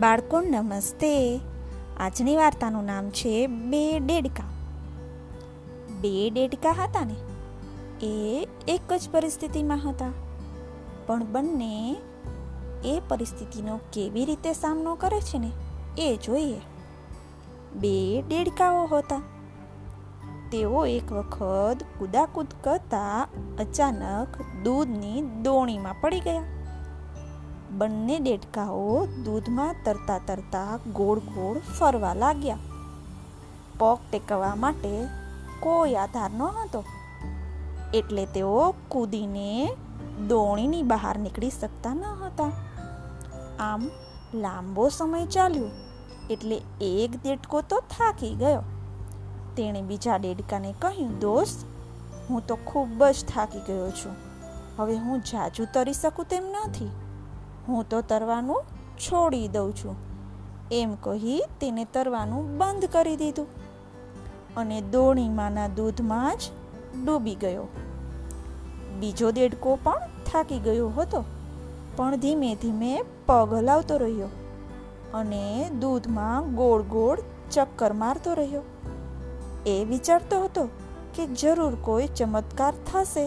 બાળકો, નમસ્તે. આજની વાર્તાનું નામ છે બે ડેડકા. બે ડેડકા હતા ને? એ એક જ પરિસ્થિતિમાં હતા. પણ બંને એ પરિસ્થિતિનો કેવી રીતે સામનો કરે છે ને એ જોઈએ. બે ડેડકાઓ હતા. તેઓ એક વખત કુદાકૂદ કરતા અચાનક દૂધની દોણીમાં પડી ગયા. બંને દેડકાઓ દૂધમાં તરતા તરતા ગોળ ગોળ ફરવા લાગ્યા. પગ ટેકવવા માટે કોઈ આધાર ન હતો એટલે તેઓ કૂદીને દોણીની બહાર નીકળી શકતા ન હતા. આમ લાંબો સમય ચાલ્યો, એટલે એક દેડકો તો થાકી ગયો. તેણે બીજા દેડકાને કહ્યું, દોસ્ત, હું તો ખૂબ જ થાકી ગયો છું. હવે હું જાજુ તરી શકું તેમ નથી. હું તો તરવાનું છોડી દઉં છું. એમ કહી તેને તરવાનું બંધ કરી દીધું અને દોણીમાંના દૂધમાં જ ડૂબી ગયો. બીજો દેડકો પણ થાકી ગયો હતો, પણ ધીમે ધીમે પગ હલાવતો રહ્યો અને દૂધમાં ગોળ ગોળ ચક્કર મારતો રહ્યો. એ વિચારતો હતો કે જરૂર કોઈ ચમત્કાર થશે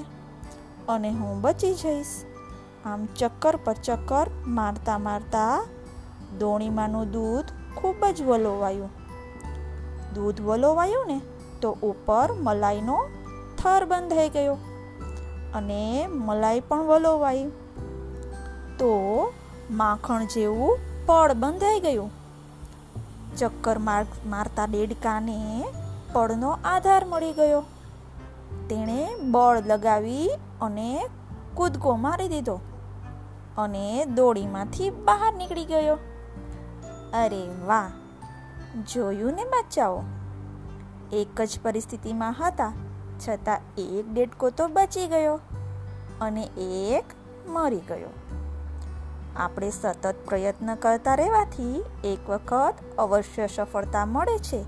અને હું બચી જઈશ. આમ ચક્કર પર ચક્કર મારતા મારતા દોણીમાંનું દૂધ ખૂબ જ વલોવાયું. દૂધ વલોવાયું ને તો ઉપર મલાઈનો થર બંધ થઈ ગયો અને મલાઈ પણ વલોવાઈ. તો માખણ જેવું પડ બંધાઈ ગયું. ચક્કર માર, મારતા દેડકાને પડનો આધાર મળી ગયો. તેણે બળ લગાવી અને કૂદકો મારી દીધો. અને દોડીમાંથી બહાર નીકળી ગયો. અરે વાહ, જોયું ને બચ્ચાઓ? એક જ પરિસ્થિતિમાં હતા, છતાં એક ડેડકો તો બચી ગયો અને એક મરી ગયો. આપણે સતત પ્રયત્ન કરતા રહેવાથી એક વખત અવશ્ય સફળતા મળે છે.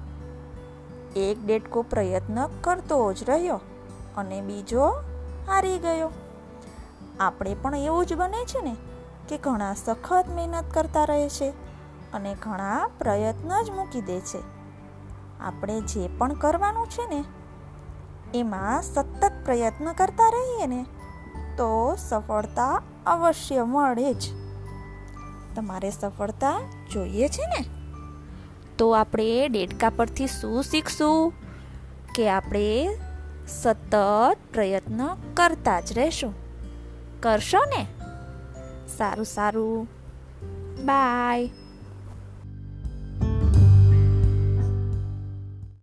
એક ડેડકો પ્રયત્ન કરતો જ રહ્યો અને બીજો હારી ગયો. આપણે પણ એવું જ બને છે ને કે ઘણા સખત મહેનત કરતા રહે છે અને ઘણા પ્રયત્ન જ મૂકી દે છે. આપણે જે પણ કરવાનું છે ને, એમાં સતત પ્રયત્ન કરતા રહીએ ને, તો સફળતા અવશ્ય મળે જ. તમારે સફળતા જોઈએ છે ને? તો આપણે ડેડકા પરથી શું શીખશું? કે આપણે સતત પ્રયત્ન કરતા જ રહેશું. કરશો ને? સારું સારું. બાય